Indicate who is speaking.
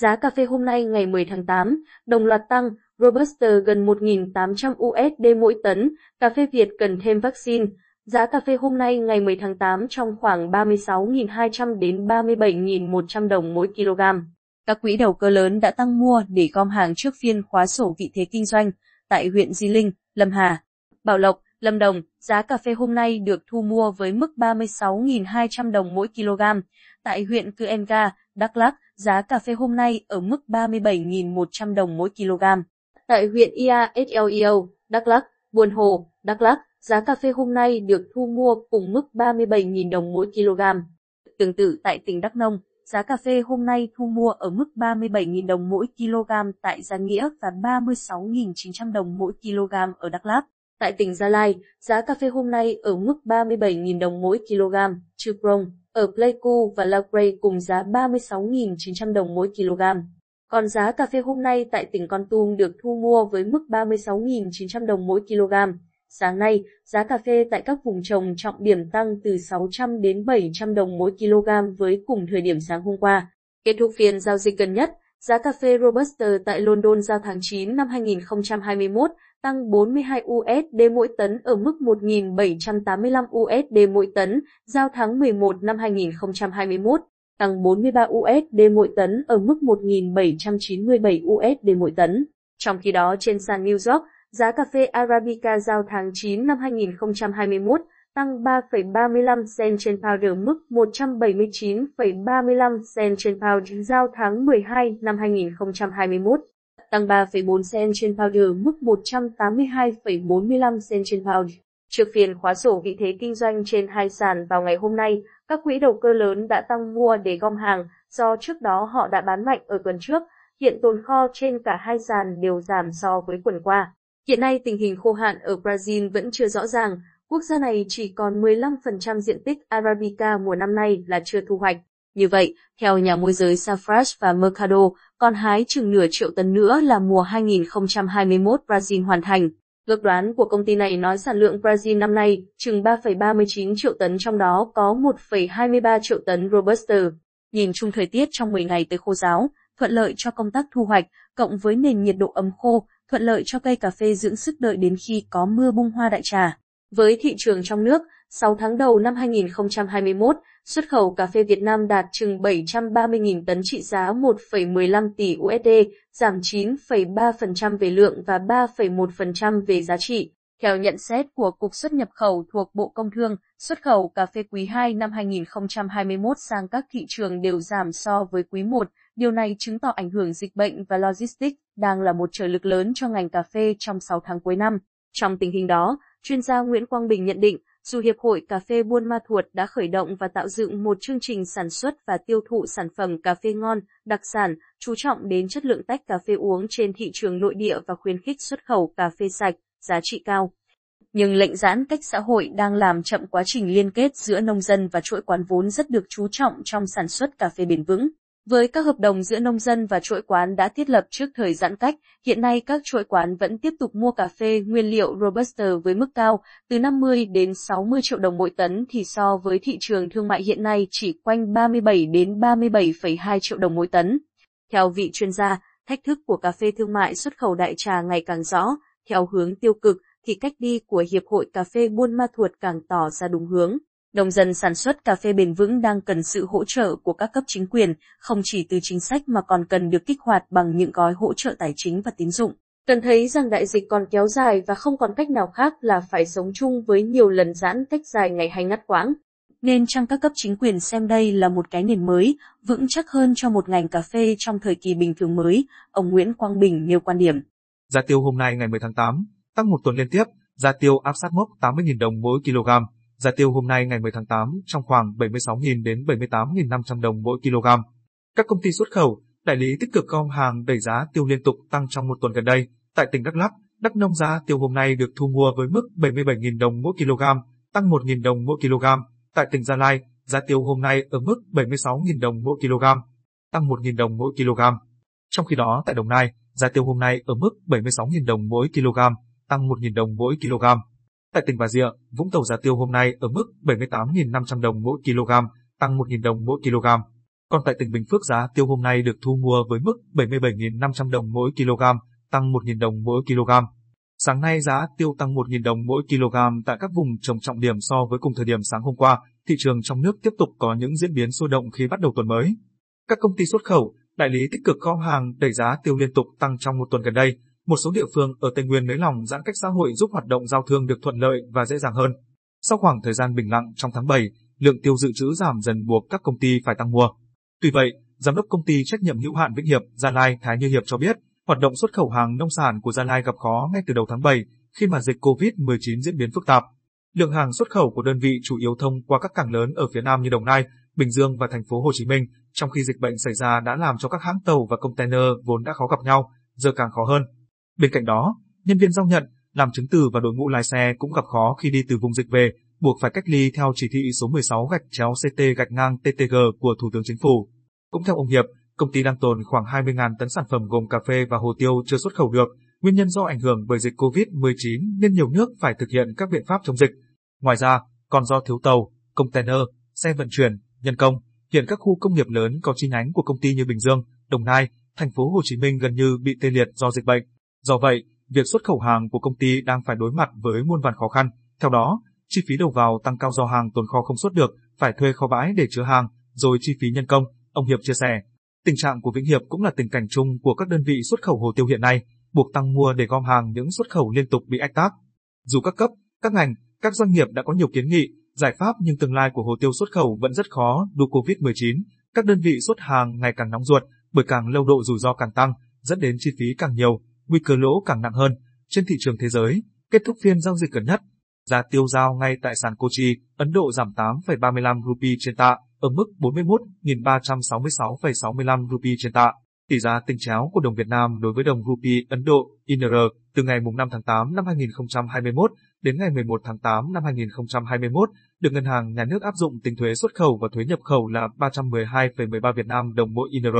Speaker 1: Giá cà phê hôm nay ngày 10 tháng 8, đồng loạt tăng, Robusta gần 1.800 USD mỗi tấn, cà phê Việt cần thêm vaccine. Giá cà phê hôm nay ngày 10 tháng 8 trong khoảng 36.200 đến 37.100 đồng mỗi kg. Các quỹ đầu cơ lớn đã tăng mua để gom hàng trước phiên khóa sổ vị thế kinh doanh tại huyện Di Linh, Lâm Hà, Bảo Lộc, Lâm Đồng. Giá cà phê hôm nay được thu mua với mức 36.200 đồng mỗi kg. Tại huyện Cư Enga, Đắk Lắk, giá cà phê hôm nay ở mức 37.100 đồng mỗi kg. Tại huyện Ia SLEO, Đắk Lắk, Buôn Hồ, Đắk Lắk, giá cà phê hôm nay được thu mua cùng mức 37.000 đồng mỗi kg. Tương tự tại tỉnh Đắk Nông, giá cà phê hôm nay thu mua ở mức 37.000 đồng mỗi kg tại Gia Nghĩa và 36.900 đồng mỗi kg ở Đắk Lắk. Tại tỉnh Gia Lai, giá cà phê hôm nay ở mức 37.000 đồng mỗi kg. Chư Prong, ở Pleiku và La Grey cùng giá 36.900 đồng mỗi kg. Còn giá cà phê hôm nay tại tỉnh Con Tum được thu mua với mức 36.900 đồng mỗi kg. Sáng nay, giá cà phê tại các vùng trồng trọng điểm tăng từ 600 đến 700 đồng mỗi kg với cùng thời điểm sáng hôm qua. Kết thúc phiên giao dịch gần nhất, giá cà phê Robusta tại London giao tháng 9 năm 2021 tăng 42 USD mỗi tấn ở mức 1.785 USD mỗi tấn, giao tháng 11 năm 2021, tăng 43 USD mỗi tấn ở mức 1.797 USD mỗi tấn. Trong khi đó trên sàn New York, giá cà phê Arabica giao tháng 9 năm 2021 tăng 3,35 cent trên pound mức 179,35 cent trên pound giao tháng 12 năm 2021 tăng 3,4 cent trên pound mức 182,45 cent trên pound. Trước phiên khóa sổ vị thế kinh doanh trên hai sàn vào ngày hôm nay, các quỹ đầu cơ lớn đã tăng mua để gom hàng, do trước đó họ đã bán mạnh ở tuần trước, hiện tồn kho trên cả hai sàn đều giảm so với tuần qua. Hiện nay tình hình khô hạn ở Brazil vẫn chưa rõ ràng, quốc gia này chỉ còn 15% diện tích Arabica mùa năm nay là chưa thu hoạch. Như vậy, theo nhà môi giới Safras và Mercado, còn hái chừng nửa triệu tấn nữa là mùa 2021 Brazil hoàn thành. Ước đoán của công ty này nói sản lượng Brazil năm nay chừng 3,39 triệu tấn trong đó có 1,23 triệu tấn Robusta. Nhìn chung thời tiết trong 10 ngày tới khô giáo, thuận lợi cho công tác thu hoạch, cộng với nền nhiệt độ ấm khô, thuận lợi cho cây cà phê dưỡng sức đợi đến khi có mưa bung hoa đại trà. Với thị trường trong nước, 6 tháng đầu năm 2021, xuất khẩu cà phê Việt Nam đạt chừng 730.000 tấn trị giá 1,15 tỷ USD, giảm 9,3% về lượng và 3,1% về giá trị. Theo nhận xét của Cục xuất nhập khẩu thuộc Bộ Công Thương, xuất khẩu cà phê quý 2 năm 2021 sang các thị trường đều giảm so với quý 1. Điều này chứng tỏ ảnh hưởng dịch bệnh và logistics đang là một trở lực lớn cho ngành cà phê trong 6 tháng cuối năm. Trong tình hình đó, chuyên gia Nguyễn Quang Bình nhận định, dù Hiệp hội Cà phê Buôn Ma Thuột đã khởi động và tạo dựng một chương trình sản xuất và tiêu thụ sản phẩm cà phê ngon, đặc sản, chú trọng đến chất lượng tách cà phê uống trên thị trường nội địa và khuyến khích xuất khẩu cà phê sạch, giá trị cao. Nhưng lệnh giãn cách xã hội đang làm chậm quá trình liên kết giữa nông dân và chuỗi quán vốn rất được chú trọng trong sản xuất cà phê bền vững. Với các hợp đồng giữa nông dân và chuỗi quán đã thiết lập trước thời giãn cách, hiện nay các chuỗi quán vẫn tiếp tục mua cà phê nguyên liệu Robusta với mức cao, từ 50 đến 60 triệu đồng mỗi tấn thì so với thị trường thương mại hiện nay chỉ quanh 37 đến 37,2 triệu đồng mỗi tấn. Theo vị chuyên gia, thách thức của cà phê thương mại xuất khẩu đại trà ngày càng rõ, theo hướng tiêu cực thì cách đi của Hiệp hội Cà phê Buôn Ma Thuột càng tỏ ra đúng hướng. Nông dân sản xuất cà phê bền vững đang cần sự hỗ trợ của các cấp chính quyền, không chỉ từ chính sách mà còn cần được kích hoạt bằng những gói hỗ trợ tài chính và tín dụng. Cần thấy rằng đại dịch còn kéo dài và không còn cách nào khác là phải sống chung với nhiều lần giãn cách dài ngày hay ngắt quãng. Nên chăng các cấp chính quyền xem đây là một cái nền mới, vững chắc hơn cho một ngành cà phê trong thời kỳ bình thường mới, ông Nguyễn Quang Bình nêu quan điểm.
Speaker 2: Giá tiêu hôm nay ngày 10 tháng 8, tăng một tuần liên tiếp, giá tiêu áp sát mốc 80.000 đồng mỗi kg. Giá tiêu hôm nay ngày 10 tháng 8 trong khoảng 76.000 đến 78.500 đồng mỗi kg. Các công ty xuất khẩu, đại lý tích cực gom hàng đẩy giá tiêu liên tục tăng trong một tuần gần đây. Tại tỉnh Đắk Lắk, Đắk Nông giá tiêu hôm nay được thu mua với mức 77.000 đồng mỗi kg, tăng 1.000 đồng mỗi kg. Tại tỉnh Gia Lai, giá tiêu hôm nay ở mức 76.000 đồng mỗi kg, tăng 1.000 đồng mỗi kg. Trong khi đó tại Đồng Nai, giá tiêu hôm nay ở mức 76.000 đồng mỗi kg, tăng 1.000 đồng mỗi kg. Tại tỉnh Bà Rịa, Vũng Tàu giá tiêu hôm nay ở mức 78.500 đồng mỗi kg, tăng 1.000 đồng mỗi kg. Còn tại tỉnh Bình Phước giá tiêu hôm nay được thu mua với mức 77.500 đồng mỗi kg, tăng 1.000 đồng mỗi kg. Sáng nay giá tiêu tăng 1.000 đồng mỗi kg tại các vùng trồng trọng điểm so với cùng thời điểm sáng hôm qua, thị trường trong nước tiếp tục có những diễn biến sôi động khi bắt đầu tuần mới. Các công ty xuất khẩu, đại lý tích cực kho hàng đẩy giá tiêu liên tục tăng trong một tuần gần đây. Một số địa phương ở Tây Nguyên nới lỏng giãn cách xã hội giúp hoạt động giao thương được thuận lợi và dễ dàng hơn. Sau khoảng thời gian bình lặng trong tháng 7, lượng tiêu dự trữ giảm dần buộc các công ty phải tăng mua. Tuy vậy, giám đốc công ty trách nhiệm hữu hạn Vĩnh Hiệp Gia Lai Thái Như Hiệp cho biết, hoạt động xuất khẩu hàng nông sản của Gia Lai gặp khó ngay từ đầu tháng 7 khi mà dịch COVID-19 diễn biến phức tạp. Lượng hàng xuất khẩu của đơn vị chủ yếu thông qua các cảng lớn ở phía Nam như Đồng Nai, Bình Dương và thành phố Hồ Chí Minh, trong khi dịch bệnh xảy ra đã làm cho các hãng tàu và container vốn đã khó gặp nhau, giờ càng khó hơn. Bên cạnh đó, nhân viên giao nhận, làm chứng từ và đội ngũ lái xe cũng gặp khó khi đi từ vùng dịch về, buộc phải cách ly theo chỉ thị số 16 gạch chéo CT gạch ngang TTG của Thủ tướng Chính phủ. Cũng theo ông Hiệp, công ty đang tồn khoảng 20.000 tấn sản phẩm gồm cà phê và hồ tiêu chưa xuất khẩu được, nguyên nhân do ảnh hưởng bởi dịch COVID-19 nên nhiều nước phải thực hiện các biện pháp chống dịch. Ngoài ra, còn do thiếu tàu, container, xe vận chuyển, nhân công, hiện các khu công nghiệp lớn có chi nhánh của công ty như Bình Dương, Đồng Nai, thành phố Hồ Chí Minh gần như bị tê liệt do dịch bệnh. Do vậy, việc xuất khẩu hàng của công ty đang phải đối mặt với muôn vàn khó khăn. Theo đó, chi phí đầu vào tăng cao do hàng tồn kho không xuất được, phải thuê kho bãi để chứa hàng, rồi chi phí nhân công, ông Hiệp chia sẻ. Tình trạng của Vĩnh Hiệp cũng là tình cảnh chung của các đơn vị xuất khẩu hồ tiêu hiện nay, buộc tăng mua để gom hàng những xuất khẩu liên tục bị ách tắc. Dù các cấp, các ngành, các doanh nghiệp đã có nhiều kiến nghị, giải pháp nhưng tương lai của hồ tiêu xuất khẩu vẫn rất khó đu Covid-19. Các đơn vị xuất hàng ngày càng nóng ruột, bởi càng lâu độ rủi ro càng tăng, dẫn đến chi phí càng nhiều, nguy cơ lỗ càng nặng hơn. Trên thị trường thế giới, kết thúc phiên giao dịch gần nhất, giá tiêu giao ngay tại sàn Kochi, Ấn Độ giảm 8,35 rupee trên tạ, ở mức 41.366,65 rupee trên tạ. Tỷ giá tinh chéo của đồng Việt Nam đối với đồng rupee Ấn Độ INR từ ngày 5 tháng 8 năm 2021 đến ngày 11 tháng 8 năm 2021 được Ngân hàng Nhà nước áp dụng tính thuế xuất khẩu và thuế nhập khẩu là 312,13 Việt Nam đồng mỗi INR.